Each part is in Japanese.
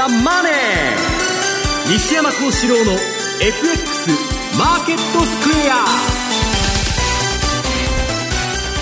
ザ・マネー」西山幸四郎の FX マーケットスクエア。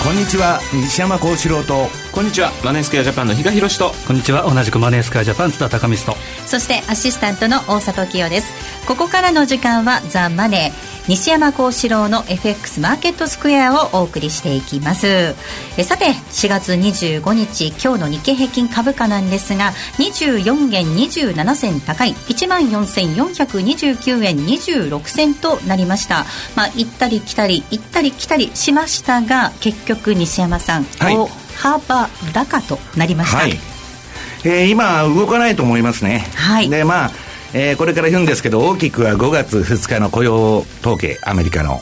こんにちは西山幸四郎と。こんにちはマネースクエアジャパンの比嘉宏と。こんにちは同じくマネースクエアジャパン津田隆光と。そしてアシスタントの大里清です。ここからの時間はザ・マネー西山幸四郎の FX マーケットスクエアをお送りしていきます。えさて4月25日今日の日経平均株価なんですが24元27銭高い14,429円26銭となりました。まあ行ったり来たり行ったり来たりしましたが結局西山さん、はい、大幅高となりました、はい。えー、今動かないと思いますね。はい。でまあえー、これから言うんですけど、大きくは5月2日の雇用統計、アメリカの。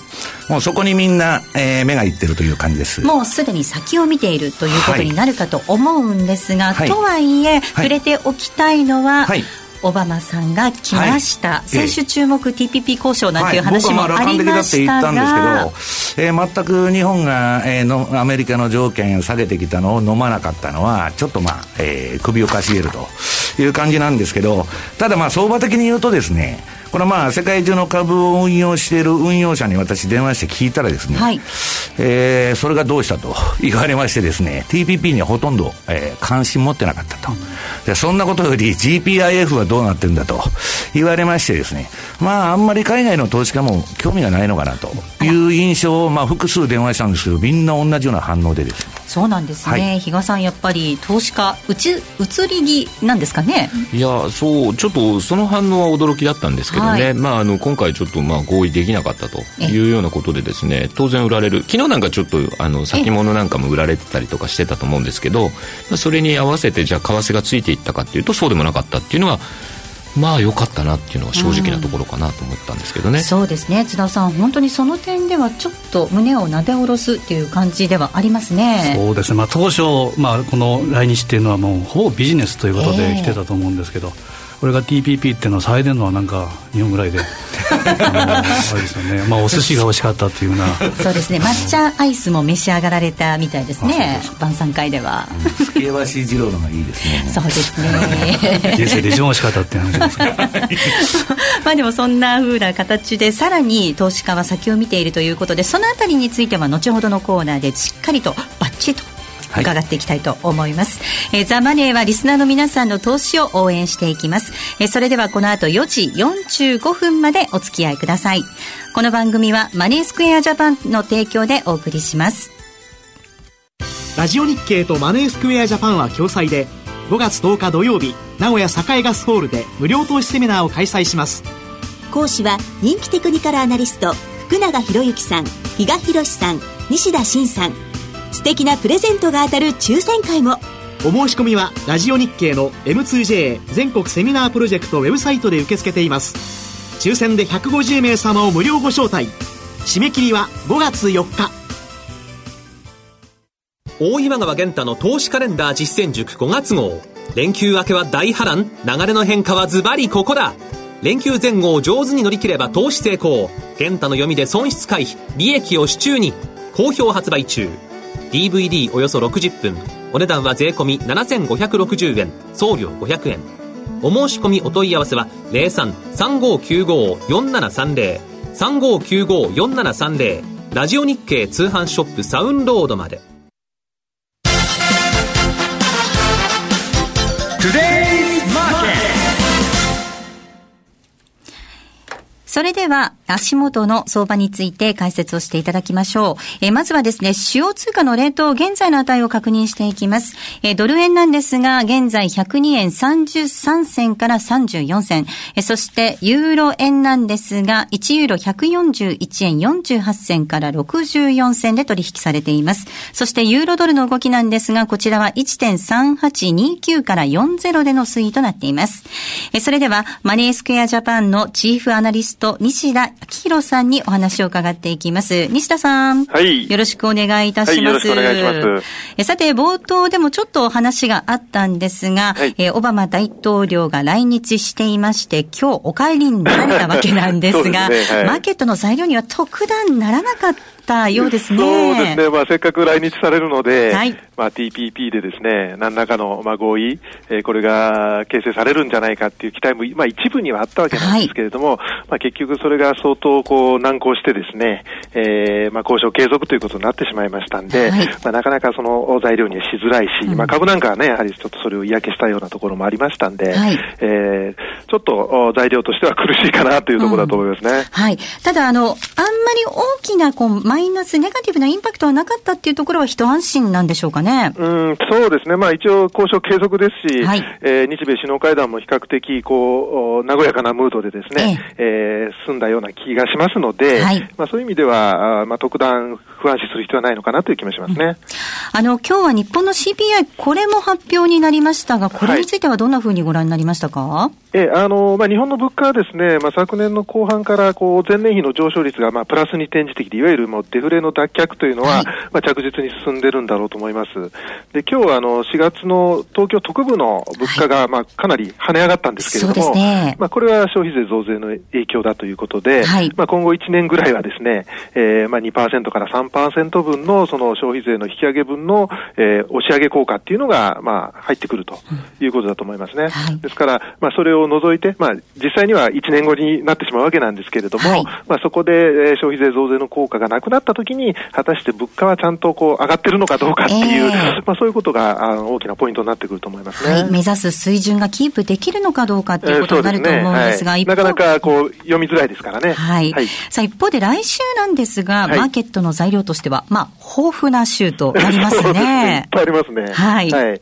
もうそこにみんな、えー、目がいってるという感じです。もうすでに先を見ているということになるかと思うんですが、はい、とはいえ、はい、触れておきたいのは、はい。オバマさんが来ました、はい、先週注目 TPP 交渉なんていう話もありましたが、はい、僕えー、全く日本が、えー、のアメリカの条件を下げてきたのを飲まなかったのはちょっとまあ、えー、首をかしげるという感じなんですけどただまあ相場的に言うとですねこれはまあ世界中の株を運用している運用者に私電話して聞いたらですね、はい、えー、それがどうしたと 言われましてですね TPP にはほとんど、えー、関心持ってなかったと、でそんなことより GPIF はどうなってるんだと言われましてですねまああんまり海外の投資家も興味がないのかなという印象をまあ複数電話したんですけどみんな同じような反応でですねそうなんですね、はい、比嘉さんやっぱり投資家うち移り気なんですかね？いやそうちょっとその反応は驚きだったんですけどね、はい、まあ、あの今回ちょっとまあ合意できなかったというようなことでですね当然売られる昨日なんかちょっとあの先物なんかも売られてたりとかしてたと思うんですけどそれに合わせてじゃあ為替がついていったかっていうとそうでもなかったっていうのはまあ良かったなっていうのが正直なところかなと思ったんですけどね、うん、そうですね。津田さん本当にその点ではちょっと胸をなで下ろすっていう感じではありますね。そうですね、まあ、当初、まあ、この来日っていうのはもうほぼビジネスということで来てたと思うんですけど、えーこれが TPP っていうのは最大のはなんか日本ぐらいで。あれですよね、まあ、お寿司が美味しかったっていうような。そうですね。抹茶アイスも召し上がられたみたいですね。晩餐会では。助橋二郎のがいいですね。そうですね。人生で一番美味しかったっていう話です まあでもそんなふうな形でさらに投資家は先を見ているということでそのあたりについては後ほどのコーナーでしっかりとバッチリと伺っていきたいと思います、はい、えー、ザ・マネーはリスナーの皆さんの投資を応援していきます、えー、それではこの後4時45分までお付き合いください。この番組はマネースクエアジャパンの提供でお送りします。ラジオ日経とマネースクエアジャパンは共催で5月10日土曜日名古屋栄ガスホールで無料投資セミナーを開催します。講師は人気テクニカルアナリスト福永博之さん比嘉宏さん西田慎さん素敵なプレゼントが当たる抽選会も。お申し込みはラジオ日経の M2J 全国セミナープロジェクトウェブサイトで受け付けています。抽選で150名様を無料ご招待。締め切りは5月4日。大岩川源太の投資カレンダー実践塾5月号。連休明けは大波乱。流れの変化はズバリここだ。連休前後を上手に乗り切れば投資成功。源太の読みで損失回避。利益を手中に。好評発売中 DVD およそ60分お値段は税込7560円送料500円お申し込みお問い合わせは03-3595-4730 3595-4730ラジオ日経通販ショップサウンロードまで。Today! それでは、足元の相場について解説をしていただきましょう。え、まずはですね、主要通貨のレート、現在の値を確認していきます。え、ドル円なんですが、現在102円33銭から34銭。え、そして、ユーロ円なんですが、1ユーロ141円48銭から64銭で取引されています。そして、ユーロドルの動きなんですが、こちらは1.3829から40での推移となっています。え、それでは、マネースクエアジャパンのチーフアナリストト、西田明宏さんにお話を伺っていきます。西田さん。はい。よろしくお願いいたします。はい、よろしくお願いします。えさて、冒頭でもちょっとお話があったんですが、はい、えオバマ大統領が来日していまして、今日お帰りになられたわけなんですが、すねはい、マーケットの材料には特段ならなかったったようですね。そうですね。まあ、せっかく来日されるので、はいまあ、TPP でですね、何らかの、まあ、合意、えーこれが形成されるんじゃないかっていう期待も、まあ、一部にはあったわけなんですけれども、まあ、結局それが相当、こう、難航してですね、えーまあ、交渉継続ということになってしまいましたんで、はいまあ、なかなかその材料にはしづらいし、まあ、株なんかはね、やはりちょっとそれを嫌気したようなところもありましたんで、はいえーちょっとお材料としては苦しいかなというところだと思いますね。はい。ただ、あの、あんまり大きな、こう、マイナス、ネガティブなインパクトはなかったっていうところは一安心なんでしょうかね。うん、そうですね。まあ一応交渉継続ですし、はいえー日米首脳会談も比較的、こう、お和やかなムードでですね、えー済んだような気がしますので、はいまあそういう意味では、あーまあ特段不安視する必要はないのかなという気もしますね。あの、今日は日本の CPI、これも発表になりましたが、これについてはどんなふうにご覧になりましたか、えーあのまあ、日本の物価はですね、まあ、昨年の後半からこう前年比の上昇率がまあプラスに転じてきて、いわゆるもうデフレの脱却というのは、はい。まあ、着実に進んでるんだろうと思います。で今日はあの4月の東京特部の物価がまあかなり跳ね上がったんですけれども、そうですね。まあ、これは消費税増税の影響だということで、はい。まあ、今後1年ぐらいはですね、えーまあ、2%から3%分のその消費税の引き上げ分の、えー押し上げ効果っていうのが、まあ、入ってくるということだと思いますね。はい。ですから、まあ、それを除いて、まあ、実際には1年後になってしまうわけなんですけれども、はいまあ、そこで、えー消費税増税の効果がなくなったときに、果たして物価はちゃんとこう上がってるのかどうかっていう、ええまあ、そういうことが大きなポイントになってくると思いますね。はい。目指す水準がキープできるのかどうかっていうことになると思うんですが、えーすねはいなかなかこう読みづらいですからね。はい。さあ、一方で来週なんですが、はいマーケットの材料としては、まあ、豊富な週となりますね。いっね。ぱいありますね。はい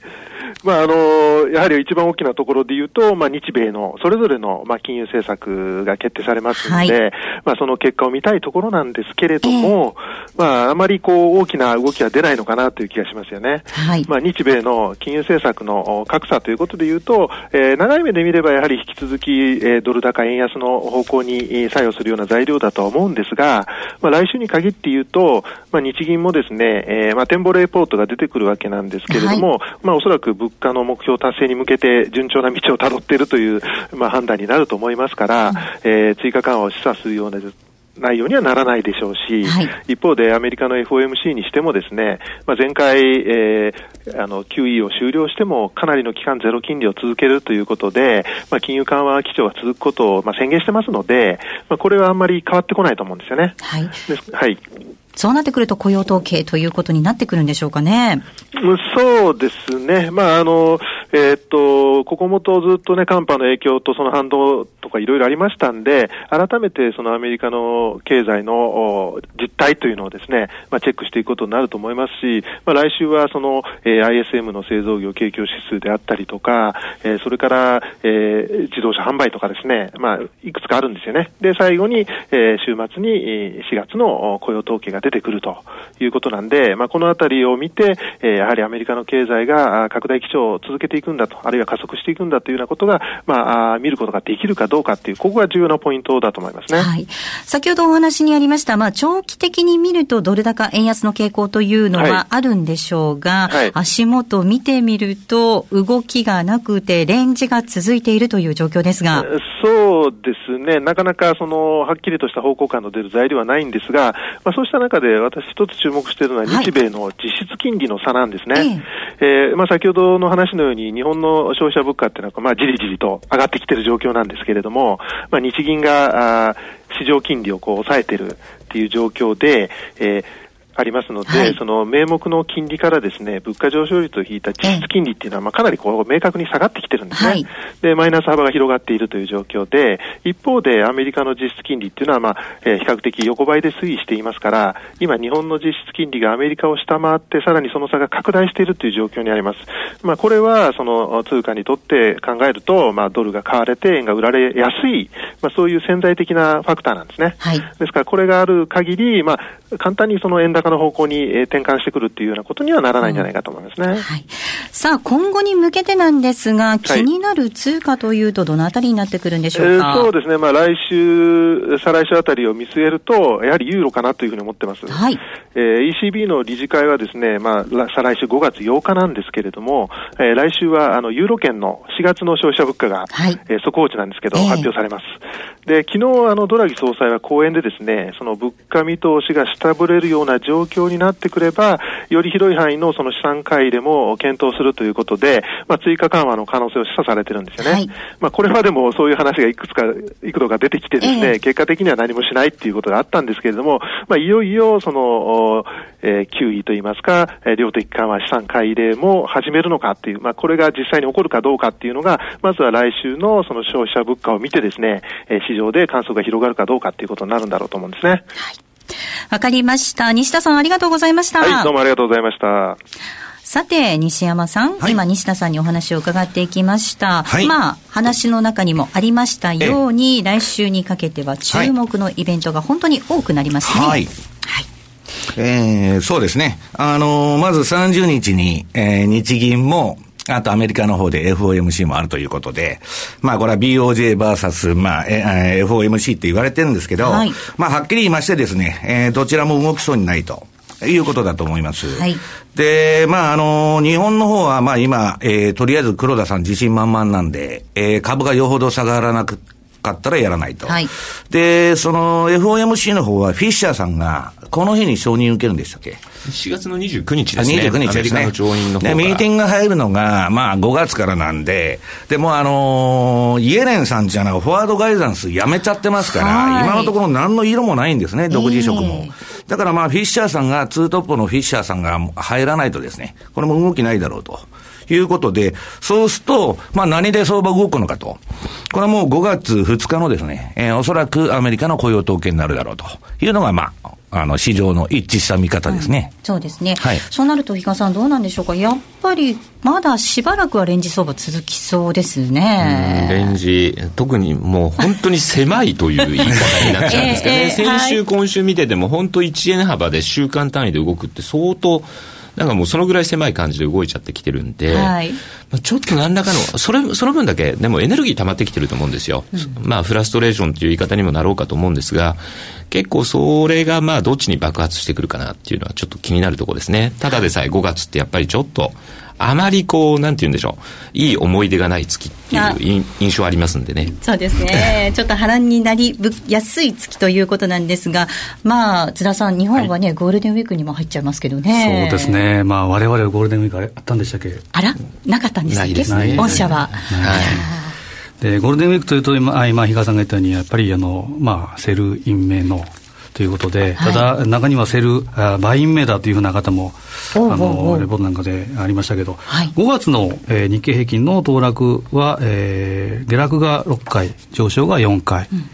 まあ、あの、やはり一番大きなところで言うと、まあ、日米のそれぞれの、まあ、金融政策が決定されますので、はいまあ、その結果を見たいところなんですけれども、まあ、あまりこう、大きな動きは出ないのかなという気がしますよね。はい。まあ、日米の金融政策のお格差ということで言うと、えー長い目で見ればやはり引き続き、えードル高円安の方向にえー作用するような材料だとは思うんですが、まあ、来週に限って言うと、まあ、日銀もですね、えーまあ、展望レポートが出てくるわけなんですけれども、まあ、おそらく物価の目標達成に向けて順調な道をたどっているという、まあ、判断になると思いますから、えー追加緩和を示唆するような内容にはならないでしょうし、はい一方でアメリカの FOMC にしてもですね、まあ、前回、えーあの QE を終了してもかなりの期間ゼロ金利を続けるということで、まあ、金融緩和基調が続くことを、まあ、宣言してますので、まあ、これはあんまり変わってこないと思うんですよね。はい。はい。そうなってくると雇用統計ということになってくるんでしょうかね。そうですね。まあ、あの、えーっと、ここもとずっとね、寒波の影響とその反動とかいろいろありましたんで、改めてそのアメリカの経済の実態というのをですね、まあ、チェックしていくことになると思いますし、まあ、来週はその、えー ISM の製造業景況指数であったりとか、えーそれから、えー自動車販売とかですね、まあ、いくつかあるんですよね。で、最後に、えー週末に4月の雇用統計が出てくるということなんで、まあ、このあたりを見て、えーやはりアメリカの経済があ拡大基調を続けていくんだと、あるいは加速していくんだというようなことが、まあ、あ見ることができるかどうかっていう、ここが重要なポイントだと思いますね。はい。先ほどお話にありました、まあ、長期的に見るとドル高円安の傾向というのはいはあるんでしょうが、はい足元見てみると、動きがなくて、レンジが続いているという状況ですが、そうですね、なかなかそのはっきりとした方向感の出る材料はないんですが、まあ、そうした中で私、一つ注目しているのは、はい日米の実質金利の差なんですね。えーまあ、先ほどの話のように、日本の消費者物価っていうのは、まあ、じりじりと上がってきている状況なんですけれども、まあ、日銀があー市場金利をこう抑えてるっていう状況で、えーありますので、はいその名目の金利からですね、物価上昇率を引いた実質金利っていうのは、まあ、かなりこう明確に下がってきてるんですね。はいで、マイナス幅が広がっているという状況で、一方でアメリカの実質金利っていうのは、まあ、えー比較的横ばいで推移していますから、今日本の実質金利がアメリカを下回って、さらにその差が拡大しているという状況にあります。まあ、これは、その通貨にとって考えると、まあ、ドルが買われて円が売られやすい、まあ、そういう潜在的なファクターなんですね。はい。ですから、これがある限り、まあ、簡単にその円高高の方向に転換してくるっていうようなことにはならないんじゃないかと思いますね。うん、はい。さあ、今後に向けてなんですが、気になる通貨というと、どのあたりになってくるんでしょうか、えー、そうですね。まあ、来週、再来週あたりを見据えると、やはりユーロかなというふうに思ってます。はい。えー、ECB の理事会はですね、まあ、再来週5月8日なんですけれども、えー、来週は、あの、ユーロ圏の4月の消費者物価が、はい、えー、速報値なんですけど、えー、発表されます。で、昨日、あの、ドラギ総裁は講演でですね、その物価見通しが下振れるような状況になってくれば、より広い範囲のその資産買い入れも検討するということで、まあ、追加緩和の可能性を示唆されてるんですよね。はい、まあ、これまでもそういう話がいくつか、幾度か出てきてですね、えー、結果的には何もしないっていうことがあったんですけれども、まあ、いよいよ、その、えー、9位といいますか、えー、量的緩和資産買い入れも始めるのかっていう、まあ、これが実際に起こるかどうかっていうのが、まずは来週のその消費者物価を見てですね、えー、市場で観測が広がるかどうかっていうことになるんだろうと思うんですね。はい。わかりました。西田さんありがとうございました。はい、どうもありがとうございました。さて、西山さん、はい、今、西田さんにお話を伺っていきました。はい、まあ、話の中にもありましたように、来週にかけては注目のイベントが本当に多くなりますね。はい。はい。えー、そうですね。あのー、まず30日に、えー、日銀も、あとアメリカの方で FOMC もあるということで、まあこれは BOJ バーサス、まあ、えー、FOMC って言われてるんですけど、はい、まあはっきり言いましてですね、えー、どちらも動きそうにないと。いうことだと思います。はい、で、まあ、あの、日本の方は、まあ今、えー、とりあえず黒田さん自信満々なんで、えー、株がよほど下がらなくかったらやらないと。はい、で、その FOMC の方はフィッシャーさんが、この日に承認受けるんでしたっけ ?4 月の29日ですね。29日ですね。上院ので、ミーティングが入るのが、まあ5月からなんで、でもあのー、イエレンさんじゃなくフォワードガイダンスやめちゃってますから、今のところ何の色もないんですね、独自色も。えー、だからまあフィッシャーさんが、ツートップのフィッシャーさんが入らないとですね、これも動きないだろうと。いうことで、そうすると、まあ何で相場動くのかと。これはもう5月2日のですね、えー、おそらくアメリカの雇用統計になるだろうというのが、まあ、あの、市場の一致した見方ですね。うん、そうですね。はい。そうなると、比嘉さんどうなんでしょうか。やっぱり、まだしばらくはレンジ相場続きそうですね。レンジ、特にもう本当に狭いという言い方になっちゃうんですけどね。えーえー、先週、今週見てても、本当1円幅で週間単位で動くって相当、なんかもうそのぐらい狭い感じで動いちゃってきてるんで、はい、まあ、ちょっと何らかの、それ、その分だけ、でもエネルギー溜まってきてると思うんですよ。うん、まあ、フラストレーションという言い方にもなろうかと思うんですが、結構それがまあ、どっちに爆発してくるかなっていうのはちょっと気になるところですね。ただでさえ5月ってやっぱりちょっと、あまりこう、なんて言うんでしょう、いい思い出がない月っていう印象ありますんでね。そうですね。ちょっと波乱になりやすい月ということなんですが、まあ、津田さん、日本はね、はい、ゴールデンウィークにも入っちゃいますけどね。そうですね。まあ、我々はゴールデンウィークあれあったんでしたっけ？あら？なかったんでしたっけ？ですね。御社は。はいでゴールデンウィークというと今、今比嘉さんが言ったように、やっぱりあの、まあ、 Sell in May のということで、ただ、中には Sell、あ Buy in May だというふうな方も、あのレポートなんかでありましたけど、はい、5月の、えー、日経平均の騰落は、えー、下落が6回、上昇が4回、うん、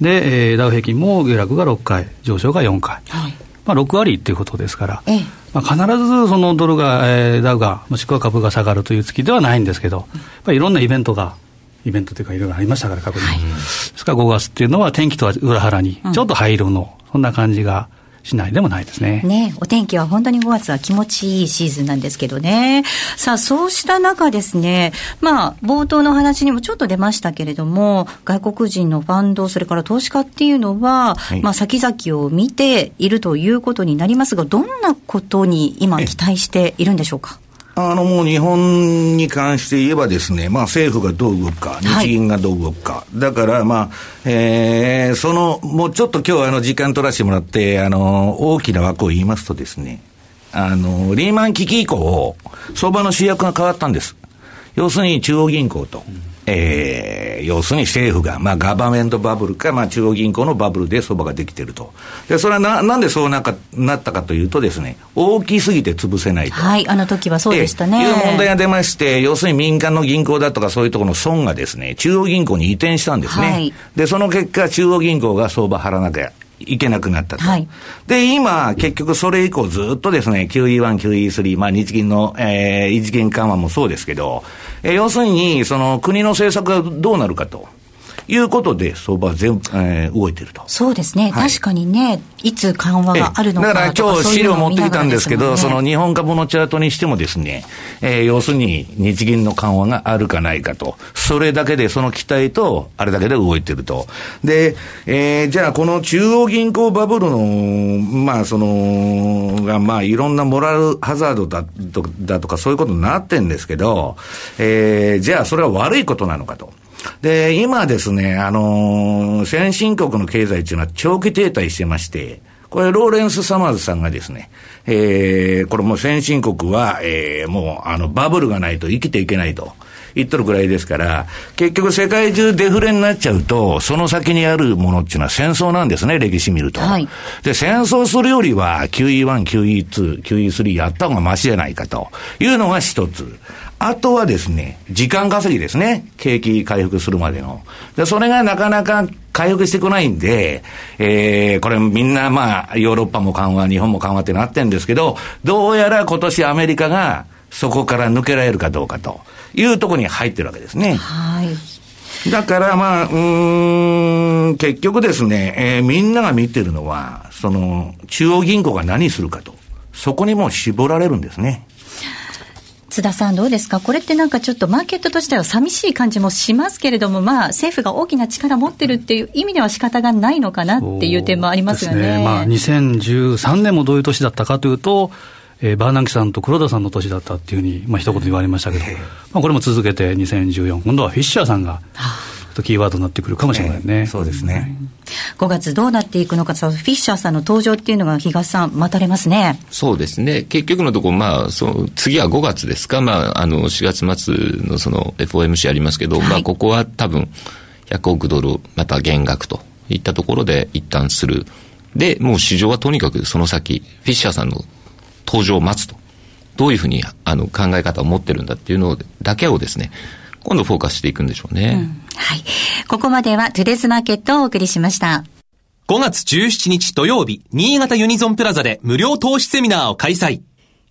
で、えー、ダウ平均も下落が6回、上昇が4回、はい、まあ、6割ということですから、ええ、まあ、必ずそのドルが、えー、ダウが、もしくは株が下がるという月ではないんですけど、やっぱりいろんなイベントがイベントというかいろいろありましたから、過去に。はい、ですから5月っていうのは天気とは裏腹に、ちょっと灰色の、そんな感じがしないでもないですね。ねお天気は本当に5月は気持ちいいシーズンなんですけどね。さあ、そうした中ですね、まあ、冒頭の話にもちょっと出ましたけれども、外国人のファンド、それから投資家っていうのは、はい、まあ、先々を見ているということになりますが、どんなことに今期待しているんでしょうか？あの、もう日本に関して言えばですね、まあ政府がどう動くか、日銀がどう動くか。はい、だから、まあ、えー、その、もうちょっと今日あの時間取らせてもらって、あの、大きな枠を言いますとですね、あの、リーマン危機以降、相場の主役が変わったんです。要するに中央銀行と。うんえー、要するに政府が、まあ、ガバメントバブルか、まあ、中央銀行のバブルで相場ができていると。で、それはな、なんでそうなかなったかというとですね、大きすぎて潰せないと。はい、あの時はそうでしたね。いう問題が出まして、要するに民間の銀行だとかそういうところの損がですね、中央銀行に移転したんですね。はい、で、その結果、中央銀行が相場張らなきゃいけなくなったと。はい、で、今、結局それ以降ずっとですね、QE1、QE3、まあ日銀の、えー、異次元緩和もそうですけど、えー、要するに、その国の政策がどうなるかと。いうことで、相場は全部、えー、動いてると。そうですね、はい、確かにね、いつ緩和があるのかだから今日資料持ってきたんですけど、ね、その日本株のチャートにしてもですね、えー、要するに日銀の緩和があるかないかと。それだけで、その期待と、あれだけで動いてると。で、えー、じゃあこの中央銀行バブルの、まあその、が、まあいろんなモラルハザードだとだとかそういうことになってんですけど、えー、じゃあそれは悪いことなのかと。で、今ですね、あのー、先進国の経済っていうのは長期停滞してまして、これ、ローレンス・サマーズさんがですね、えー、これもう先進国は、えー、もう、あの、バブルがないと生きていけないと。言っとるぐらいですから、結局世界中デフレになっちゃうと、その先にあるものっていうのは戦争なんですね、歴史見ると。はい、で、戦争するよりは QE1、QE2、QE3 やった方がマシじゃないかというのが一つ。あとはですね、時間稼ぎですね。景気回復するまでの。で、それがなかなか回復してこないんで、えー、これみんなまあ、ヨーロッパも緩和、日本も緩和ってなってるんですけど、どうやら今年アメリカがそこから抜けられるかどうかというところに入ってるわけですね。はい。だからまあ、うん、結局ですね、えー、みんなが見てるのは、その、中央銀行が何するかと。そこにも絞られるんですね。津田さんどうですか？これってなんかちょっとマーケットとしては寂しい感じもしますけれども、まあ政府が大きな力を持ってるっていう意味では仕方がないのかなっていう点もありますよね。ね。まあ2013年もどういう年だったかというと、えー、バーナンキさんと黒田さんの年だったっていうふうに、まあ一言言われましたけど、まあこれも続けて2014、今度はフィッシャーさんが、とキーワードになってくるかもしれないね、えー、そうですね、5月どうなっていくのか、フィッシャーさんの登場っていうのが、東さん、待たれますね。そうですね、結局のところ、まあ、そ次は5月ですか、まあ、あの4月末のその FOMC ありますけど、はい、まあ、ここは多分100億ドル、また減額といったところで一旦する。で、もう市場はとにかくその先、フィッシャーさんの登場を待つと。どういうふうにあの考え方を持ってるんだっていうのだけをですね、今度フォーカスしていくんでしょうね。うん、はい。ここまではトゥデスマーケットをお送りしました。5月17日土曜日、新潟ユニゾンプラザで無料投資セミナーを開催。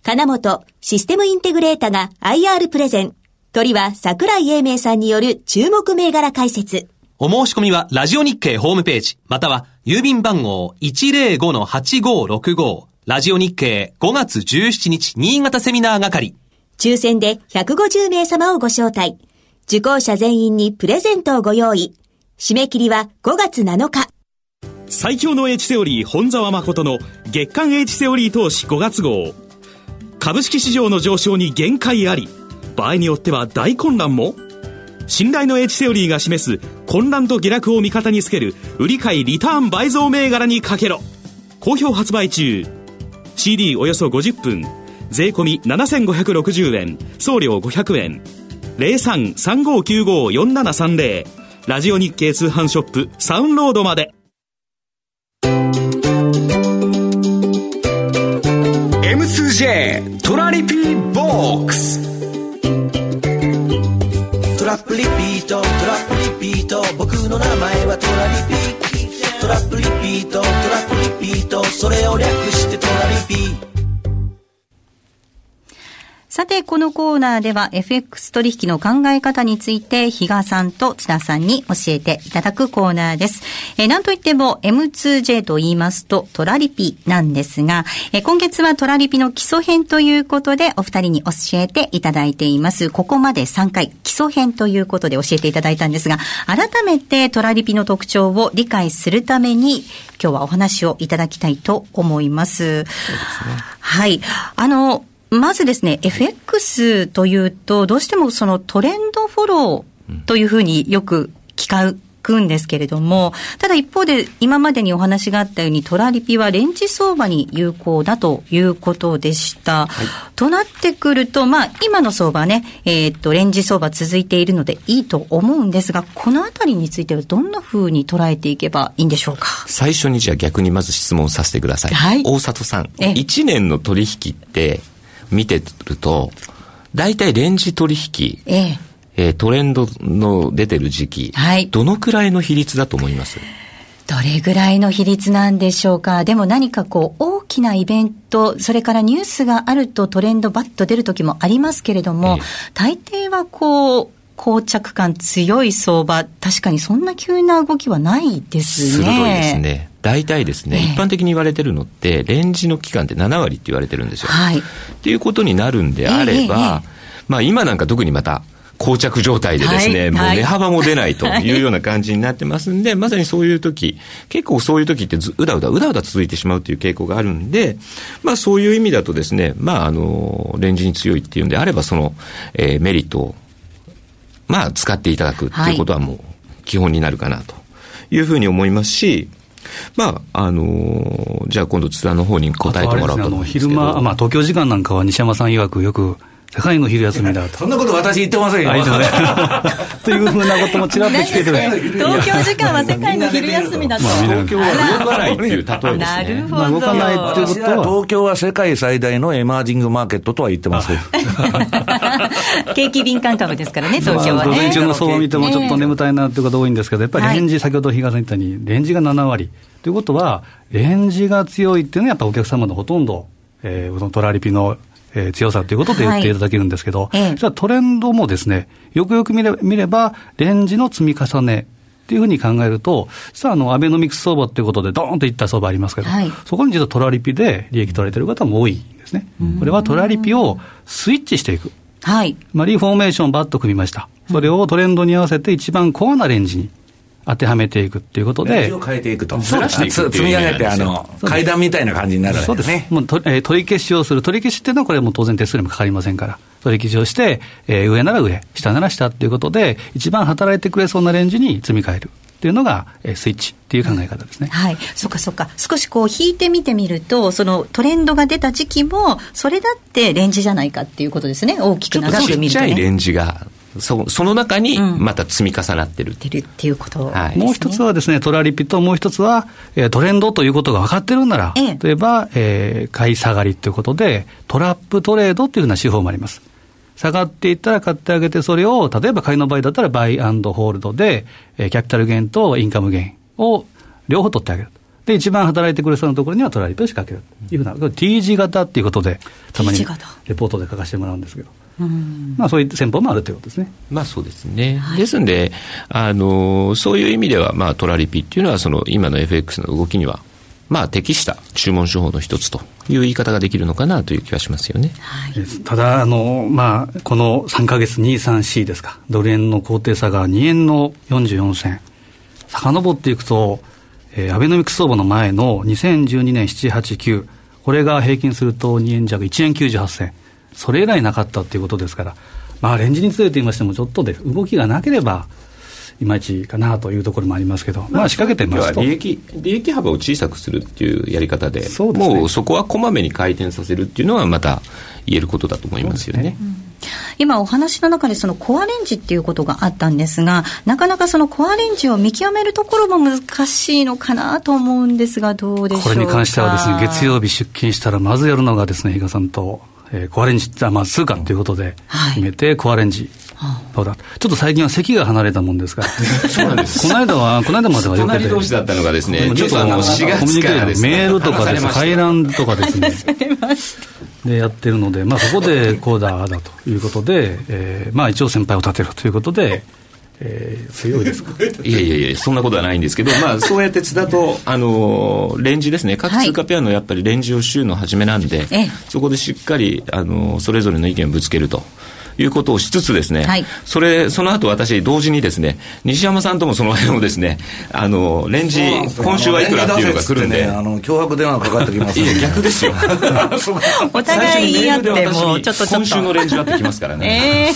金本システムインテグレータが IR プレゼン。鳥は桜井英明さんによる注目銘柄解説。お申し込みはラジオ日経ホームページ、または郵便番号105-8565ラジオ日経5月17日新潟セミナー係。抽選で150名様をご招待。受講者全員にプレゼントをご用意。締め切りは5月7日。最強の H セオリー本沢誠の月間 H セオリー投資5月号。株式市場の上昇に限界あり。場合によっては大混乱も信頼の H セオリーが示す混乱と下落を味方につける売り買いリターン倍増銘柄にかけろ。好評発売中。CD およそ50分税込7560円送料500円0335954730ラジオ日経通販ショップサウンロードまで。M2J トラリピーボックス。トラップリピートトラップリピート。僕の名前はトラリピー。トラップリピート。さて、このコーナーでは FX 取引の考え方について、比嘉さんと津田さんに教えていただくコーナーです。えー、なんといっても M2J と言いますと、トラリピなんですが、えー、今月はトラリピの基礎編ということで、お二人に教えていただいています。ここまで3回、基礎編ということで教えていただいたんですが、改めてトラリピの特徴を理解するために、今日はお話をいただきたいと思います。すね。はい。あの、まずですね、FX というと、どうしてもそのトレンドフォローというふうによく聞かくんですけれども、ただ一方で今までにお話があったようにトラリピはレンジ相場に有効だということでした。はい、となってくると、まあ今の相場ね、えー、っと、レンジ相場続いているのでいいと思うんですが、このあたりについてはどんなふうに捉えていけばいいんでしょうか？最初にじゃあ逆にまず質問させてください。はい、大里さん、1年の取引って見てると、大体レンジ取引、えええー、トレンドの出てる時期、はい、どのくらいの比率だと思います？どれぐらいの比率なんでしょうか？でも何かこう、大きなイベント、それからニュースがあるとトレンドバッと出る時もありますけれども、ええ、大抵はこう、膠着感強い相場、確かにそんな急な動きはないですね。鋭いですね。大体ですね、一般的に言われてるのって、レンジの期間って7割って言われてるんですよ。はい。っていうことになるんであれば、まあ今なんか特にまた、膠着状態でですね、はい、もう値幅も出ないというような感じになってますんで、はい、まさにそういう時、結構そういう時ってうだうだ、うだうだ続いてしまうという傾向があるんで、まあそういう意味だとですね、まああの、レンジに強いっていうんであれば、その、えー、メリットを、まあ使っていただくっていうことはもう基本になるかなというふうに思いますし、まあ、あのー、じゃあ今度津田の方に答えてもらうと思うんですけど。昼間、まあ東京時間なんかは西山さん曰くよく、世界の昼休みだと。そんなこと私言ってませんよ。というふうなこともちらっとつけてる。東京時間は世界の昼休みだと。東京は動かないっていう例えですね。なるほど。動かないっていうことは。東京は世界最大のエマージングマーケットとは言ってます。景気敏感株ですからね、東京はね。午前中の相場を見てもちょっと眠たいなっていう方多いんですけど、やっぱりレンジ、先ほど日嘉さん言ったように、レンジが7割。ということは、レンジが強いっていうのはやっぱお客様のほとんど、えー、トラリピのえー、強さということで言っていただけるんですけど、はい、じゃあトレンドもですね、よくよく見れ見れば、レンジの積み重ねっていうふうに考えると、実はあの、アベノミクス相場っていうことで、ドーンといった相場ありますけど、はい、そこに実はトラリピで利益取られてる方も多いんですね。これはトラリピをスイッチしていく。はい。まあ、リフォーメーションバッと組みました。それをトレンドに合わせて一番コアなレンジに当てはめていくっていうことで。を変えていくと。ずらしていく積み上げて、あの、階段みたいな感じになるそうですね。もうと、えー、取り消しをする。取り消しっていうのはこれはもう当然手数料もかかりませんから。取り消しをして、えー、上なら上、下なら下っていうことで、一番働いてくれそうなレンジに積み替える。っていうのが、えー、スイッチっていう考え方ですね。はい。そっかそっか。少しこう引いてみてみると、そのトレンドが出た時期も、それだってレンジじゃないかっていうことですね。大きく長く見ると、ね。ちっちゃいレンジがそその中にまた積み重なってる、うん、っていうこと、はい、もう一つはですね、トラリピともう一つは、えー、トレンドということが分かってるんなら、ええ、例えば、えー、買い下がりということで、トラップトレードっていうふうな手法もあります。下がっていったら買ってあげて、それを、例えば買いの場合だったらバイアンドホールドで、えー、キャピタルゲインとインカムゲインを両方取ってあげる。で、一番働いてくれそうなところにはトラリピを仕掛ける。というふうな、T 字型っていうことで、たまにレポートで書かせてもらうんですけど。まあ、そういう戦法もあるということですね。まあ、そうですね。はい、ですんで、あの、そういう意味では、まあ、トラリピっていうのは、その、今の FX の動きには、まあ、適した注文手法の一つという言い方ができるのかなという気はしますよね。はい、ただ、あの、まあ、この3か月2、3、4ですか、ドル円の高低差が2円の44銭、遡っていくと、えー、アベノミクス相場の前の2012年7、8、9、これが平均すると2円弱、1円98銭。それ以来なかったっていうことですから、まあ、レンジに強いと言いましても、ちょっとで動きがなければ、いまいちかなというところもありますけど、まあ、仕掛けてますと利益利益幅を小さくするっていうやり方で、うでね、もうそこはこまめに回転させるっていうのは、また言えることだと思いますよね。今お話の中でそのコアレンジっていうことがあったんですが、なかなかそのコアレンジを見極めるところも難しいのかなと思うんですが、どうでしょうか？これに関してはですね、月曜日出勤したら、まずやるのがですね、比嘉さんとえー、コアレンジ、まあ、通貨ということで決めて、コアレンジ。そうだ？ちょっと最近は席が離れたもんですから、そうなんですこの間は、この間まではよくて、同士だったのがですね、ちょっとあの4月からです、ね、メールとかです、回覧とかですね、でやってるので、まあ、そこでこうだ、だということで、えーまあ、一応先輩を立てるということで、えー、強いですか？いやいやいや、そんなことはないんですけど、まあ、そうやって津田と、あのレンジですね、各通貨ペアのやっぱりレンジを週の初めなんで、はい、そこでしっかり、あのそれぞれの意見をぶつけると。いうことをしつつですね、はい、それ、その後私、同時にですね、西山さんともその辺をですね、あの、レンジ、今週はいくらっていうのが来るんで。あの、脅迫電話かかってきます、いや、逆ですよ。お互い言い合っても、ちょっと今週のレンジはってきますからね。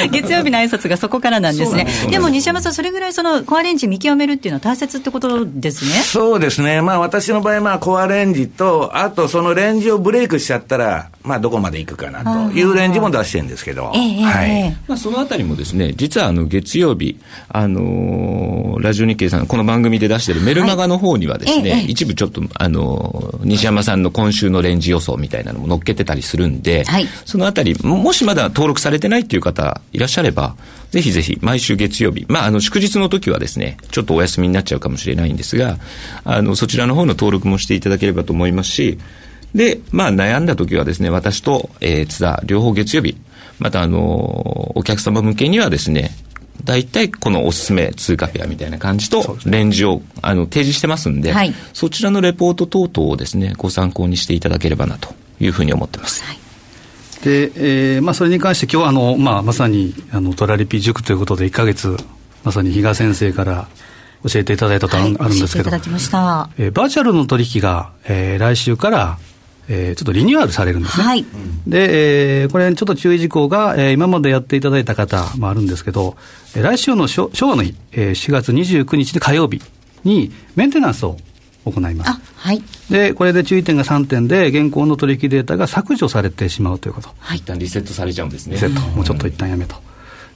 えー、月曜日の挨拶がそこからなんですね。でも西山さん、それぐらいそのコアレンジ見極めるっていうのは大切ってことですね。そうですね。まあ私の場合、まあコアレンジと、あとそのレンジをブレイクしちゃったら、まあどこまでいくかなというレンジも出してるんですけど。はい。まあそのあたりもですね、実はあの月曜日、あのー、ラジオ日経さん、この番組で出しているメルマガの方にはですね、はい、一部ちょっと、あのー、西山さんの今週のレンジ予想みたいなのも載っけてたりするんで、はい、そのあたり、もしまだ登録されてないっていう方いらっしゃれば、ぜひぜひ毎週月曜日、まあ、あの祝日の時はですね、ちょっとお休みになっちゃうかもしれないんですが、あのそちらの方の登録もしていただければと思いますし、で、まあ悩んだ時はですね、私と、えー、津田、両方月曜日、またあのお客様向けにはですね、大体このおすすめ通貨ペアみたいな感じとレンジをあの提示してますんで、はい、そちらのレポート等々をですねご参考にしていただければなというふうに思ってます。はい。で、えーまあ、それに関して今日あの、まあ、まさにあのトラリピ塾ということで1か月まさに比嘉先生から教えていただいたとあるんですけど、はい、えー、バーチャルの取引が、えー、来週からえー、ちょっとリニューアルされるんですね。はい、で、えー、これちょっと注意事項が、えー、今までやっていただいた方もあるんですけど、えー、来週の昭和の日、えー、4月29日で火曜日にメンテナンスを行います。はい。で、これで注意点が3点で、現行の取引データが削除されてしまうということ。はい。一旦リセットされちゃうんですね。リセット。もうちょっと一旦やめと。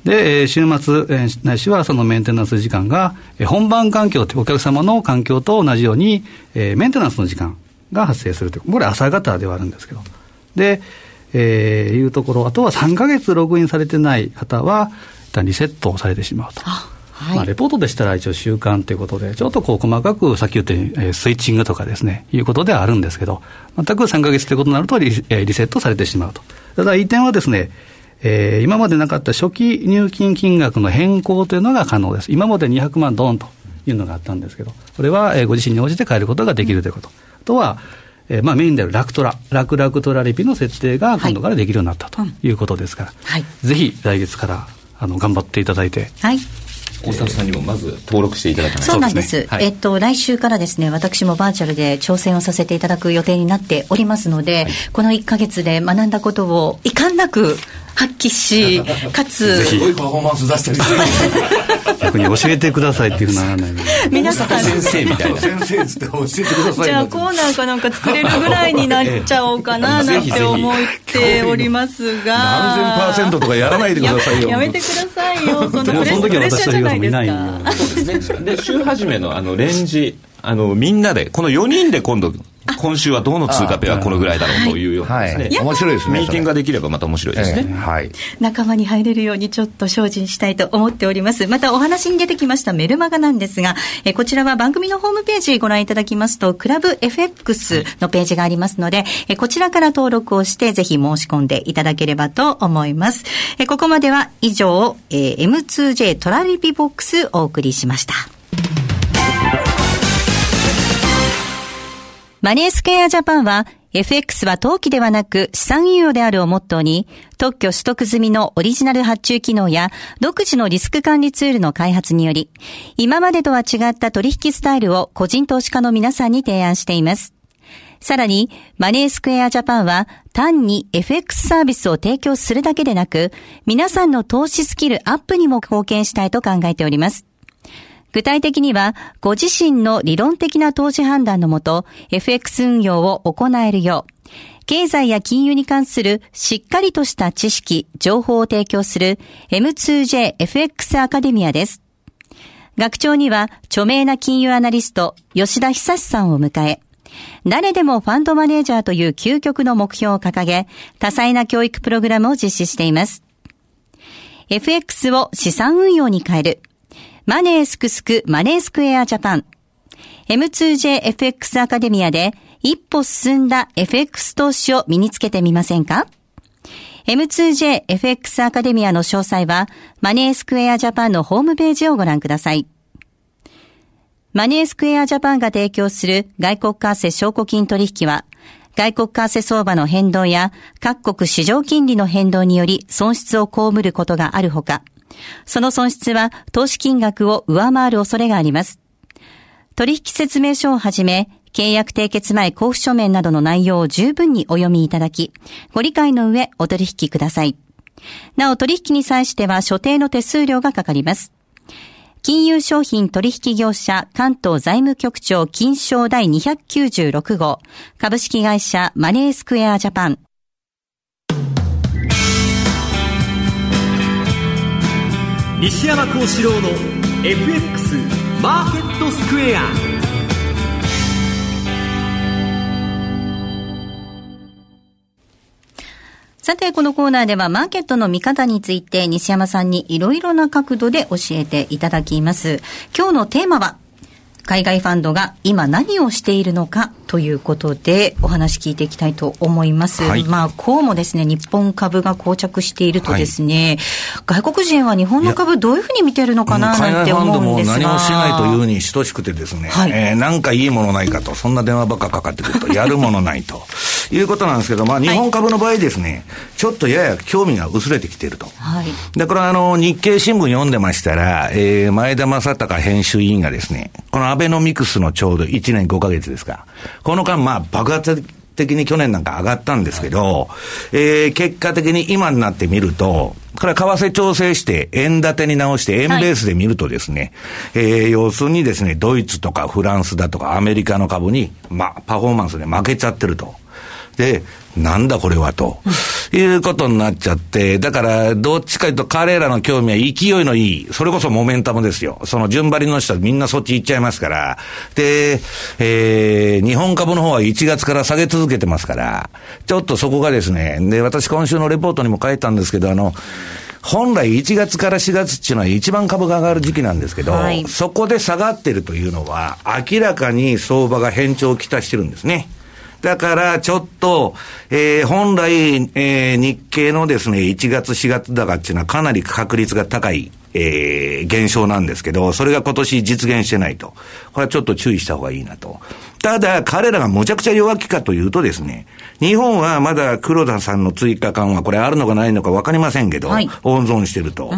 で、えー、週末、えー、ないしはそのメンテナンス時間が、えー、本番環境お客様の環境と同じように、えー、メンテナンスの時間が発生するという、これ朝方ではあるんですけど。で、えー、いうところ、あとは3か月ログインされてない方は、一旦リセットされてしまうと。はい、まあ、レポートでしたら一応週間ということで、ちょっとこう細かくさっき言ったように、えー、スイッチングとかですね、いうことではあるんですけど、全く3か月ということになるとリ,、えー、リセットされてしまうと。ただ、いい点はですね、えー、今までなかった初期入金金額の変更というのが可能です。今まで200万ドンというのがあったんですけど、これは、えー、ご自身に応じて変えることができるということ。あとは、えーまあ、メインであるラクトラ、ラクラクトラリピの設定が今度からできるようになったということですから、はい、ぜひ来月からあの頑張っていただいて、はい、大沢さんにもまず登録していただかないとそうなんです、ね。はい、えっと、来週からですね私もバーチャルで挑戦をさせていただく予定になっておりますので、はい、この1か月で学んだことをいかんなく発揮し、かつ。すごいパフォーマンス出したりする。逆に教えてくださいっていうふうならない皆さん。先生みたいな。先生つって教えてください。じゃあコーナーかなんか作れるぐらいになっちゃおうかななんて思っておりますが。何千パーセントとかやらないでくださいよ。やめてくださいよ。そんなプレッシャーじゃないですか。そうですね。で、週始めのあのレンジ、あの、みんなで、この4人で今度、今週はどの通貨ペアこのぐらいだろうとい。うようなですね、面白いですねミーティングができればまた面白いですね、はい、仲間に入れるようにちょっと精進したいと思っております。またお話に出てきましたメルマガなんですがえこちらは番組のホームページご覧いただきますとクラブ FX のページがありますのでえこちらから登録をしてぜひ申し込んでいただければと思います。えここまでは以上、え M2J トラリピボックスお送りしましたマネースクエアジャパンは FX は投機ではなく資産運用であるをモットーに特許取得済みのオリジナル発注機能や独自のリスク管理ツールの開発により今までとは違った取引スタイルを個人投資家の皆さんに提案しています。さらに、マネースクエアジャパンは単に FX サービスを提供するだけでなく、皆さんの投資スキルアップにも貢献したいと考えております。具体的には、ご自身の理論的な投資判断のもと、FX 運用を行えるよう、経済や金融に関するしっかりとした知識、情報を提供する M2JFX アカデミアです。学長には著名な金融アナリスト、吉田久さんを迎え、誰でもファンドマネージャーという究極の目標を掲げ、多彩な教育プログラムを実施しています。FX を資産運用に変える。マネースクスクマネースクエアジャパン M2JFX アカデミアで一歩進んだ FX 投資を身につけてみませんか？M2JFX アカデミアの詳細はマネースクエアジャパンのホームページをご覧ください。マネースクエアジャパンが提供する外国為替証拠金取引は外国為替相場の変動や各国市場金利の変動により損失を被ることがあるほか、その損失は投資金額を上回る恐れがあります。取引説明書をはじめ、契約締結前交付書面などの内容を十分にお読みいただき、ご理解の上お取引ください。なお取引に際しては所定の手数料がかかります。金融商品取引業者関東財務局長金賞第296号株式会社マネースクエアジャパン西山幸四郎の FX マーケットスクエアさて、このコーナーではマーケットの見方について西山さんにいろいろな角度で教えていただきます。今日のテーマは、海外ファンドが今何をしているのかということでお話聞いていきたいと思います。はいまあ、こうもですね、日本株が膠着しているとですね、外国人は日本の株どういうふうに見てるのかな海なんて外ファンドも思うんですが。何もしないというに等しくてですね、はいえーなんかいいものないかと、そんな電話ばっかかかってくると、やるものないということなんですけど、まあ、日本株の場合ですね、ちょっとやや興味が薄れてきていると。はい。で、これはあの、日経新聞読んでましたら、えー、前田正隆編集委員がですね、このアベノミクスのちょうど1年5ヶ月ですか。この間、まあ、爆発的に去年なんか上がったんですけど、えー、結果的に今になってみると、これは為替調整して、円建てに直して、円ベースで見るとですね、えー、要するにですね、ドイツとかフランスだとかアメリカの株に、まあ、パフォーマンスで負けちゃってると。で、なんだこれはと、いうことになっちゃって、だから、どっちかというと彼らの興味は勢いのいい、それこそモメンタムですよ。その順張りの人はみんなそっち行っちゃいますから。で、えー、日本株の方は1月から下げ続けてますから、ちょっとそこがですね、で、私今週のレポートにも書いたんですけど、あの、本来1月から4月っていうのは一番株が上がる時期なんですけど、はいそこで下がってるというのは、明らかに相場が変調をきたしてるんですね。だから、ちょっと、えー本来、えー日経のですね、1月、4月高っていうのはかなり確率が高い、えー現象なんですけど、それが今年実現してないと。これはちょっと注意した方がいいなと。ただ、彼らがむちゃくちゃ弱気かというとですね、日本はまだ黒田さんの追加緩和、これあるのかないのかわかりませんけど、はい温存してると。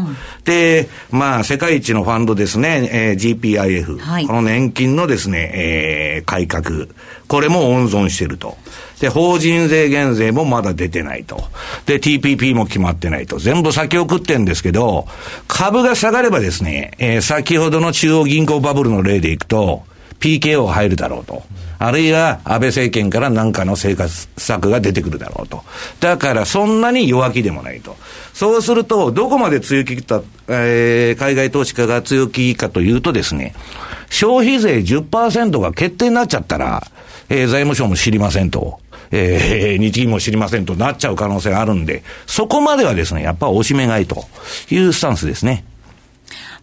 で、まあ、世界一のファンドですね、えー GPIF、はいこの年金のですね、えー改革、これも温存してると。で、法人税減税もまだ出てないと。で、TPP も決まってないと。全部先送ってんですけど、株が下がればですね、えー先ほどの中央銀行バブルの例でいくと、PKO 入るだろうと。あるいは安倍政権から何かの生活策が出てくるだろうと。だからそんなに弱気でもないと。そうすると、どこまで強気か、えー海外投資家が強気かというとですね、消費税10%が決定になっちゃったら、えー財務省も知りませんと。えー 日銀も知りませんとなっちゃう可能性があるんで、そこまではですね、やっぱおしめ買いというスタンスですね。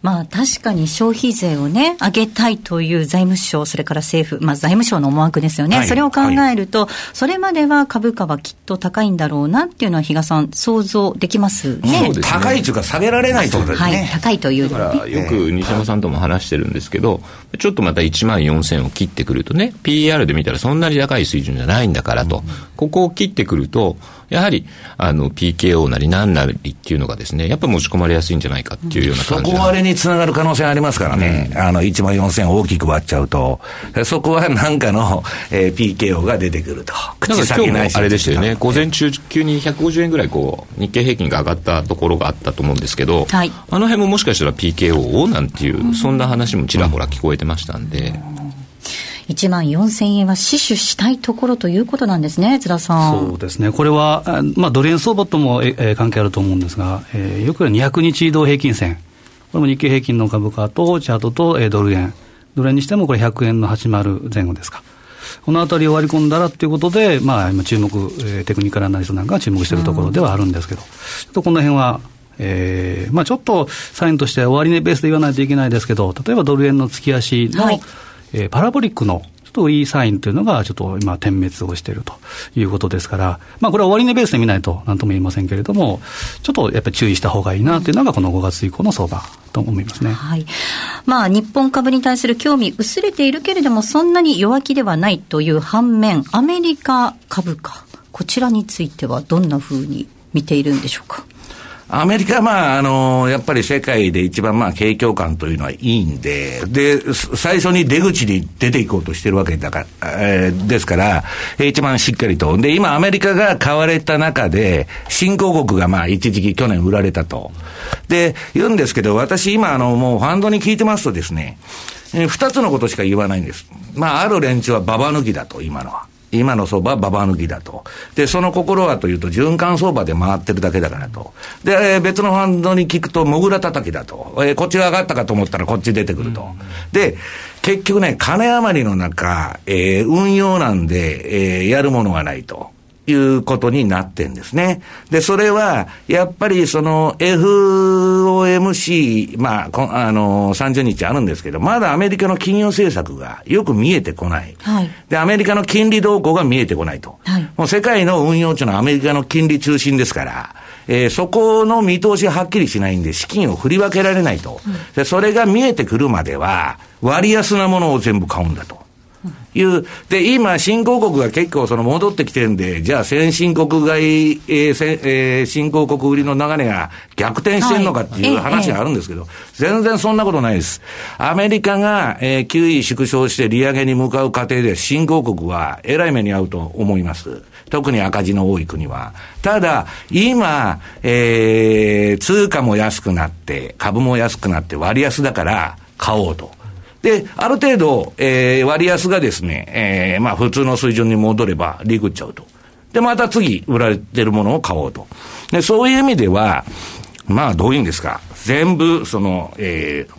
まあ確かに消費税をね、上げたいという財務省、それから政府、まあ財務省の思惑ですよね。はい。それを考えると、それまでは株価はきっと高いんだろうなっていうのは、比嘉さん、想像できますね。そうですね。高いというか下げられないということですはい、ね。高いという。ねからよく西山さんとも話してるんですけど、ちょっとまた1万4000を切ってくるとね、PR で見たらそんなに高い水準じゃないんだからと、ここを切ってくると、やはりあの PKO なり何なりっていうのがですね、やっぱ持ち込まれやすいんじゃないかっていうような感じなんで底割れにつながる可能性ありますからね。あの、1万4000大きく割っちゃうと、そこはなんかの、えー PKO が出てくると。なんか今日もあれでしたよね、午前中中、急に150円ぐらいこう日経平均が上がったところがあったと思うんですけど、はい。あの辺ももしかしたら PKO をなんていう、そんな話もちらほら聞こえてましたんで、1万4000円は死守したいところということなんですね、津田さん。そうですね、これは、あまあ、ドル円相場とも、ええー関係あると思うんですが、えーよく言う200日移動平均線、これも日経平均の株価とチャートと、えードル円、ドル円にしてもこれ100円の80前後ですか。このあたりを割り込んだらということで、まあ、今注目、えーテクニカルアナリストなんかが注目しているところではあるんですけど、ちょっとこの辺は、えーまあ、ちょっとサインとしては終値ベースで言わないといけないですけど、例えばドル円の月足の、はいえーパラボリックのちょっといいサインというのが、ちょっと今、点滅をしているということですから、まあ、これは終値ベースで見ないとなんとも言えませんけれども、ちょっとやっぱり注意した方がいいなというのが、この5月以降の相場と思いますね。はい。まあ、日本株に対する興味薄れているけれども、そんなに弱気ではないという反面、アメリカ株価、こちらについてはどんなふうに見ているんでしょうか？アメリカは、まあ、あの、やっぱり世界で一番、まあ、景況感というのはいいんで、で、最初に出口に出ていこうとしてるわけだから、えーですから、一番しっかりと。で、今、アメリカが買われた中で、新興国が、まあ、一時期去年売られたと。で、言うんですけど、私、今、あの、もう、ファンドに聞いてますとですね、二つのことしか言わないんです。まあ、ある連中はババ抜きだと、今のは。今の相場はババ抜きだと。で、その心はというと、循環相場で回ってるだけだからと。で、えー別のファンドに聞くと、モグラ叩きだと。えーこっちが上がったかと思ったらこっち出てくると。で、結局ね、金余りの中、えー運用なんで、えーやるものがないと。いうことになってんですね。で、それは、やっぱりその FOMC、まあ、あの、30日あるんですけど、まだアメリカの金融政策がよく見えてこない。はい、で、アメリカの金利動向が見えてこないと。はい、もう世界の運用値のアメリカの金利中心ですから、えー、そこの見通しははっきりしないんで、資金を振り分けられないと。うん、で、それが見えてくるまでは、割安なものを全部買うんだと。いう、で、今、新興国が結構その戻ってきてるんで、じゃあ先進国外、えーえー、新興国売りの流れが逆転してるのかっていう話があるんですけど、はい全然そんなことないです。アメリカが、えー、9位縮小して利上げに向かう過程で新興国はえらい目に遭うと思います。特に赤字の多い国は。ただ、今、えー、通貨も安くなって、株も安くなって割安だから買おうと。で、ある程度、えー、割安がですね、えー、まあ普通の水準に戻れば、リグっちゃうと。で、また次、売られてるものを買おうと。で、そういう意味では、まあどういうんですか。全部、その、えー、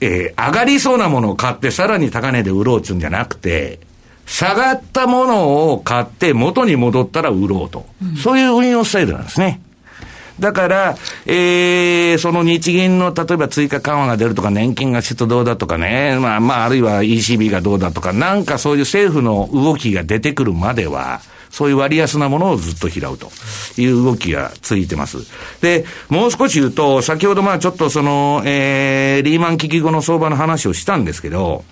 えー、上がりそうなものを買ってさらに高値で売ろうっていうんじゃなくて、下がったものを買って元に戻ったら売ろうと。うん、そういう運用スタイルなんですね。だから、えー、その日銀の例えば追加緩和が出るとか、年金が出動だとかね、まあまあ、あるいは ECB がどうだとか、なんかそういう政府の動きが出てくるまでは、そういう割安なものをずっと拾うという動きがついてます。で、もう少し言うと、先ほどまあちょっとその、えー、リーマン危機後の相場の話をしたんですけど、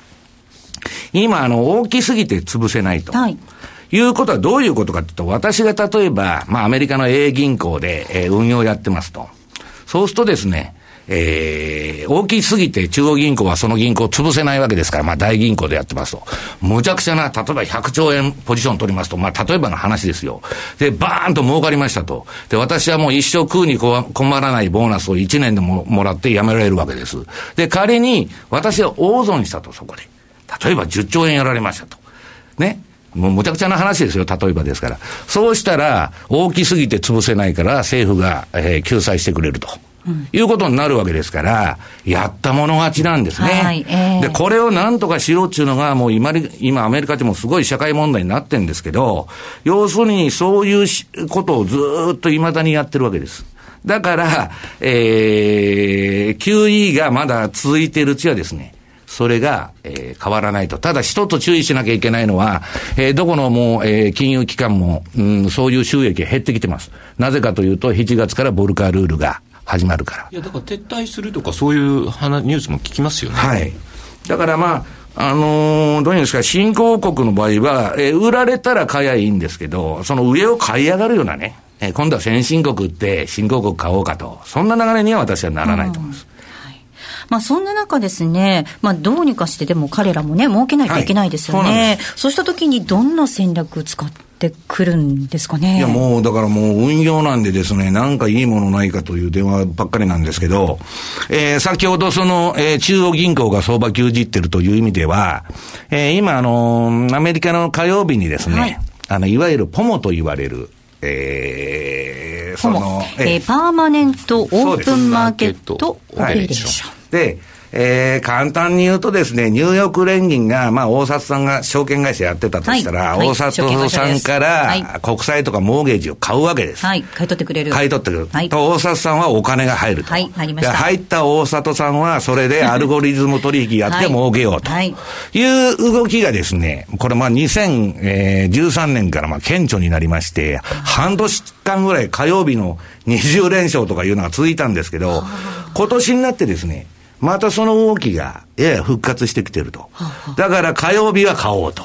今あの、大きすぎて潰せないと。はいいうことはどういうことかというと、私が例えば、まあアメリカの A 銀行で、えー、運用やってますと。そうするとですね、えー、大きすぎて中央銀行はその銀行を潰せないわけですから、まあ大銀行でやってますと。むちゃくちゃな、例えば100兆円ポジション取りますと、まあ例えばの話ですよ。で、バーンと儲かりましたと。で、私はもう一生食うに困らないボーナスを1年でももらって辞められるわけです。で、仮に私は大損したと、そこで。例えば10兆円やられましたと。ね。もうむちゃくちゃな話ですよ、例えばですから。そうしたら、大きすぎて潰せないから、政府が、えー、救済してくれると。うん、いうことになるわけですから、やったもの勝ちなんですね。はいえー、で、これをなんとかしろっていうのが、もう今、今アメリカでもすごい社会問題になってるんですけど、要するにそういうことをずっと未だにやってるわけです。だから、えー、QE がまだ続いているうちはですね、それが、えー、変わらないと。ただ一つ注意しなきゃいけないのは、えー、どこのもう、えー、金融機関も、うん、そういう収益が減ってきてます。なぜかというと、7月からボルカールールが始まるから。いや、だから撤退するとか、そういうニュースも聞きますよね。はい。だからまあ、あのー、どういうんですか、新興国の場合は、えー、売られたら買えばいいんですけど、その上を買い上がるようなね、えー、今度は先進国って新興国買おうかと、そんな流れには私はならないと思います。うんまあ、そんな中ですね、まあ、どうにかしてでも彼らもね、儲けないといけないですよね。はい、そうそうしたときにどんな戦略使ってくるんですかね？いや、もう、だからもう運用なんでですね、なんかいいものないかという電話ばっかりなんですけど、えー、先ほどその、えー、中央銀行が相場牛耳ってるという意味では、えー、今、あのアメリカの火曜日にですね、はい、あの、いわゆるポモと言われる、えー、その、えー、パーマネントオープンマーケットオペレーション。で、えー、簡単に言うとですね、ニューヨーク連銀が、まあ、大札さんが証券会社やってたとしたら、はいはい、大札さんから、国債とかモーゲージを買うわけです。はい、買い取ってくれる。買い取ってくれる。はい、と、大札さんはお金が入ると。はい、入りました。入った大里さんは、それで アルゴリズム取引やって儲けようと。はい。いう動きがですね、これまあ、2013年からまあ、顕著になりまして、半年間ぐらい火曜日の20連勝とかいうのが続いたんですけど、今年になってですね、またその動きがやや復活してきてると。だから火曜日は買おうと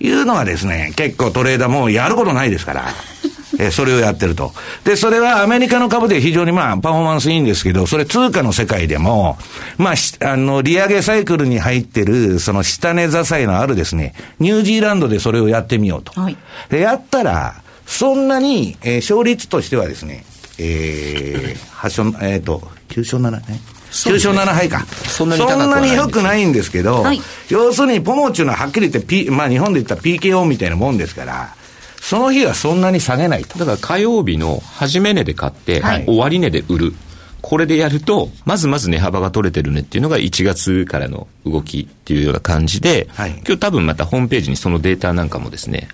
いうのがですね、結構トレーダーもやることないですから。えそれをやってると。で、それはアメリカの株で非常にまあ、パフォーマンスいいんですけど、それ通貨の世界でも、まあ、あの、利上げサイクルに入ってる、その下値支えのあるですね、ニュージーランドでそれをやってみようと。はい、で、やったら、そんなに、えー、勝率としてはですね、えー、8勝、えっ、ー、と、9勝7ね。9勝7敗か。そんなにそんなに良くないんですけど、はい、要するにポモっていうのははっきり言って、P、まあ日本で言ったら PKO みたいなもんですから、その日はそんなに下げないと。だから火曜日の始め値で買って、はい、終値で売る。これでやると、まずまず値幅が取れてるねっていうのが1月からの動きっていうような感じで、はい、今日多分またホームページにそのデータなんかもですね、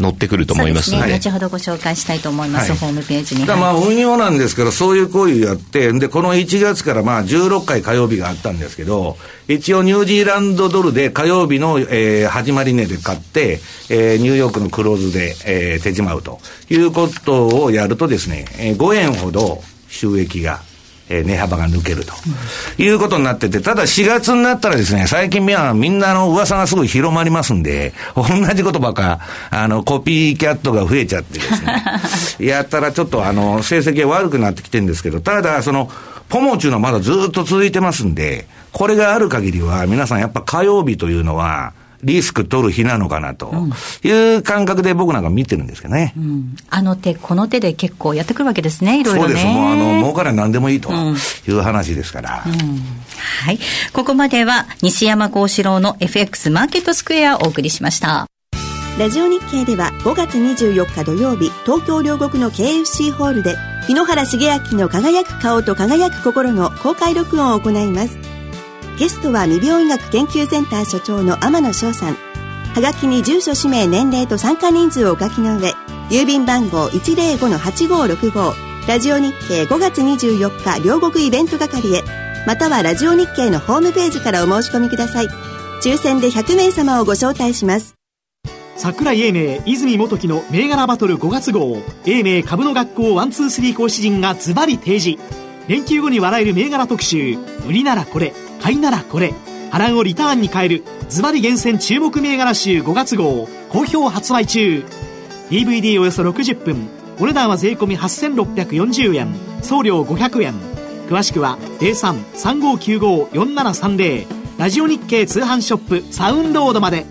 載ってくると思いますので。ね、後ほどご紹介したいと思います、はい、ホームページに。まあ、運用なんですけど、そういう行為やって、で、この1月からまあ、16回火曜日があったんですけど、一応ニュージーランドドルで火曜日の、えー、始まり値で買って、えー、ニューヨークのクローズで、えー、手じまうということをやるとですね、えー、5円ほど収益がえー、値幅が抜けると、いうことになってて、ただ4月になったらですね、最近はみんなの噂がすごい広まりますんで、同じことばか、あの、コピーキャットが増えちゃってですね、やったらちょっとあの、成績が悪くなってきてるんですけど、ただ、その、ポモっていうのはまだずっと続いてますんで、これがある限りは、皆さんやっぱ火曜日というのは、リスク取る日なのかなという感覚で僕なんか見てるんですけどね。うん、あの手、この手で結構やってくるわけですね、いろいろ、ね、そうです。もうあの、儲から何でもいいという話ですから。うんうん、はい。ここまでは西山幸四郎の FX マーケットスクエアをお送りしました。ラジオ日経では5月24日土曜日、東京両国の KFC ホールで、日野原茂明の輝く顔と輝く心の公開録音を行います。ゲストは未病医学研究センター所長の天野翔さん。はがきに住所氏名年齢と参加人数をお書きの上、郵便番号105-8565、ラジオ日経5月24日両国イベント係へ、またはラジオ日経のホームページからお申し込みください。抽選で100名様をご招待します。桜井英明泉元樹の銘柄バトル5月号英明株の学校123講師陣がズバリ提示連休後に笑える銘柄特集売りならこれ買いならこれ。波乱をリターンに変える。ズバリ厳選注目銘柄集。5月号。好評発売中。DVD およそ60分。お値段は税込8640円。送料500円。詳しくは0335954730ラジオ日経通販ショップ。サウンロードまで。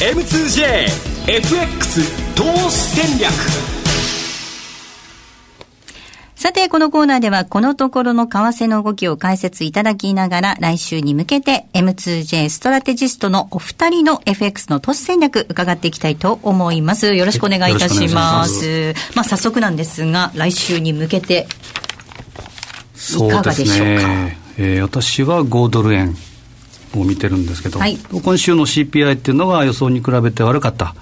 M2JFX 投資戦略。さて、このコーナーでは、このところの為替の動きを解説いただきながら、来週に向けて M2J ストラテジストのお二人の FX の投資戦略、伺っていきたいと思います。よろしくお願いいたします。まあ、早速なんですが、来週に向けて、いかがでしょうか？うねえー、私は5ドル円を見てるんですけど、はい、今週の CPI っていうのが予想に比べて悪かった。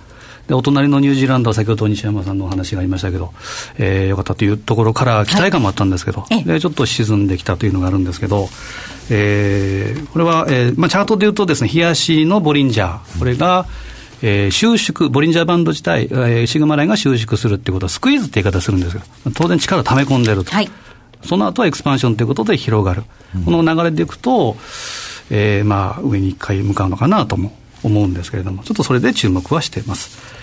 で、お隣のニュージーランドは先ほど西山さんのお話がありましたけど、えー、よかったというところから期待感もあったんですけど、はい、でちょっと沈んできたというのがあるんですけど、えー、これは、えーまあ、チャートでいうとですね、冷やしのボリンジャー、これが、えー、収縮、ボリンジャーバンド自体、えー、シグマラインが収縮するっていうことは、スクイーズって言い方するんですけど、当然力を溜め込んでると。はい、その後はエクスパンションということで広がる。うん、この流れでいくと、えー、まあ、上に一回向かうのかなとも思うんですけれども、ちょっとそれで注目はしています。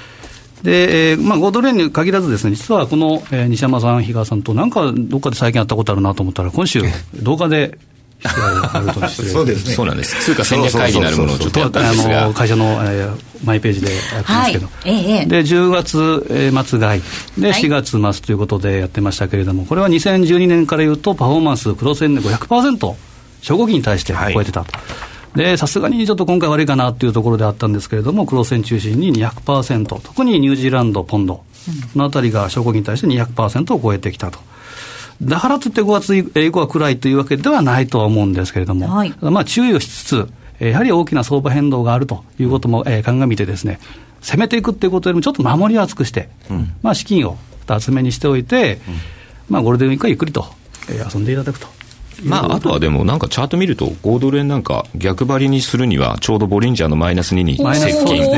で、えーまあ、5ドル円に限らずです、ね、実はこの、えー、西山さん、比嘉さんと、なんかどっかで最近会ったことあるなと思ったら、今週、動画で そうですね。そうなんです。通貨戦略会議なるものをちょっとやったんですが。会社の、えー、マイページでやってますけど。はい、ええ、で、10月、えー、末買い。で、4月末ということでやってましたけれども、これは2012年から言うと、パフォーマンス、クロス円で500%、初号機に対して超えてたと。はいで、さすがにちょっと今回悪いかなっていうところであったんですけれども、クロス円中心に200%、特にニュージーランド、ポンドのあたりが証拠金に対して200%を超えてきたと。だからといって5月以降は暗いというわけではないとは思うんですけれども、はい、まあ注意をしつつ、やはり大きな相場変動があるということも、えー、鑑みてですね、攻めていくっていうことよりもちょっと守りを厚くして、うん、まあ資金を厚めにしておいて、うん、まあゴールデンウィークはゆっくりと、えー、遊んでいただくとまあ、あとはでも、なんかチャート見ると、5ドル円なんか逆張りにするには、ちょうどボリンジャーのマイナス2に接近、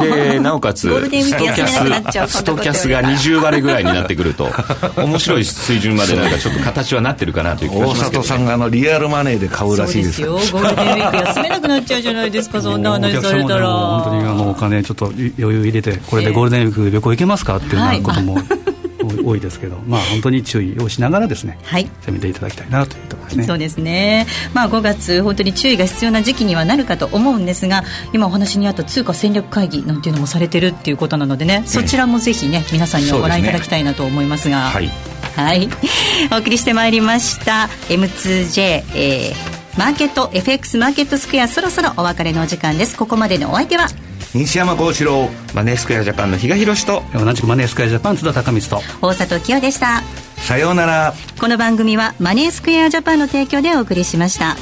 で、なおかつストキャス、ストキャスが20割ぐらいになってくると、面白い水準までなんかちょっと形はなってるかなという気がします大里さんがあのリアルマネーで買うらしいです。よ、ゴールデンウィーク休めなくなっちゃうじゃないですか、そんな話されたら。本当にあのお金ちょっと余裕入れて、これでゴールデンウィーク旅行行けますかっていうようなことも。多いですけど、まあ、本当に注意をしながらですね、はい、攻めていただきたいなというところですね。そうですね、まあ、5月、本当に注意が必要な時期にはなるかと思うんですが、今お話にあった通貨戦略会議なんていうのもされてるっていうことなのでね、そちらもぜひね、皆さんにはご覧いただきたいなと思いますが。はい、はい、お送りしてまいりました M2J、えー、マーケット FX マーケットスクエアそろそろお別れのお時間です。ここまでのお相手は西山幸四郎マネースクエアジャパンの比嘉宏と。同じくマネースクエアジャパン津田孝光と。大里清でした。さようなら。この番組はマネースクエアジャパンの提供でお送りしました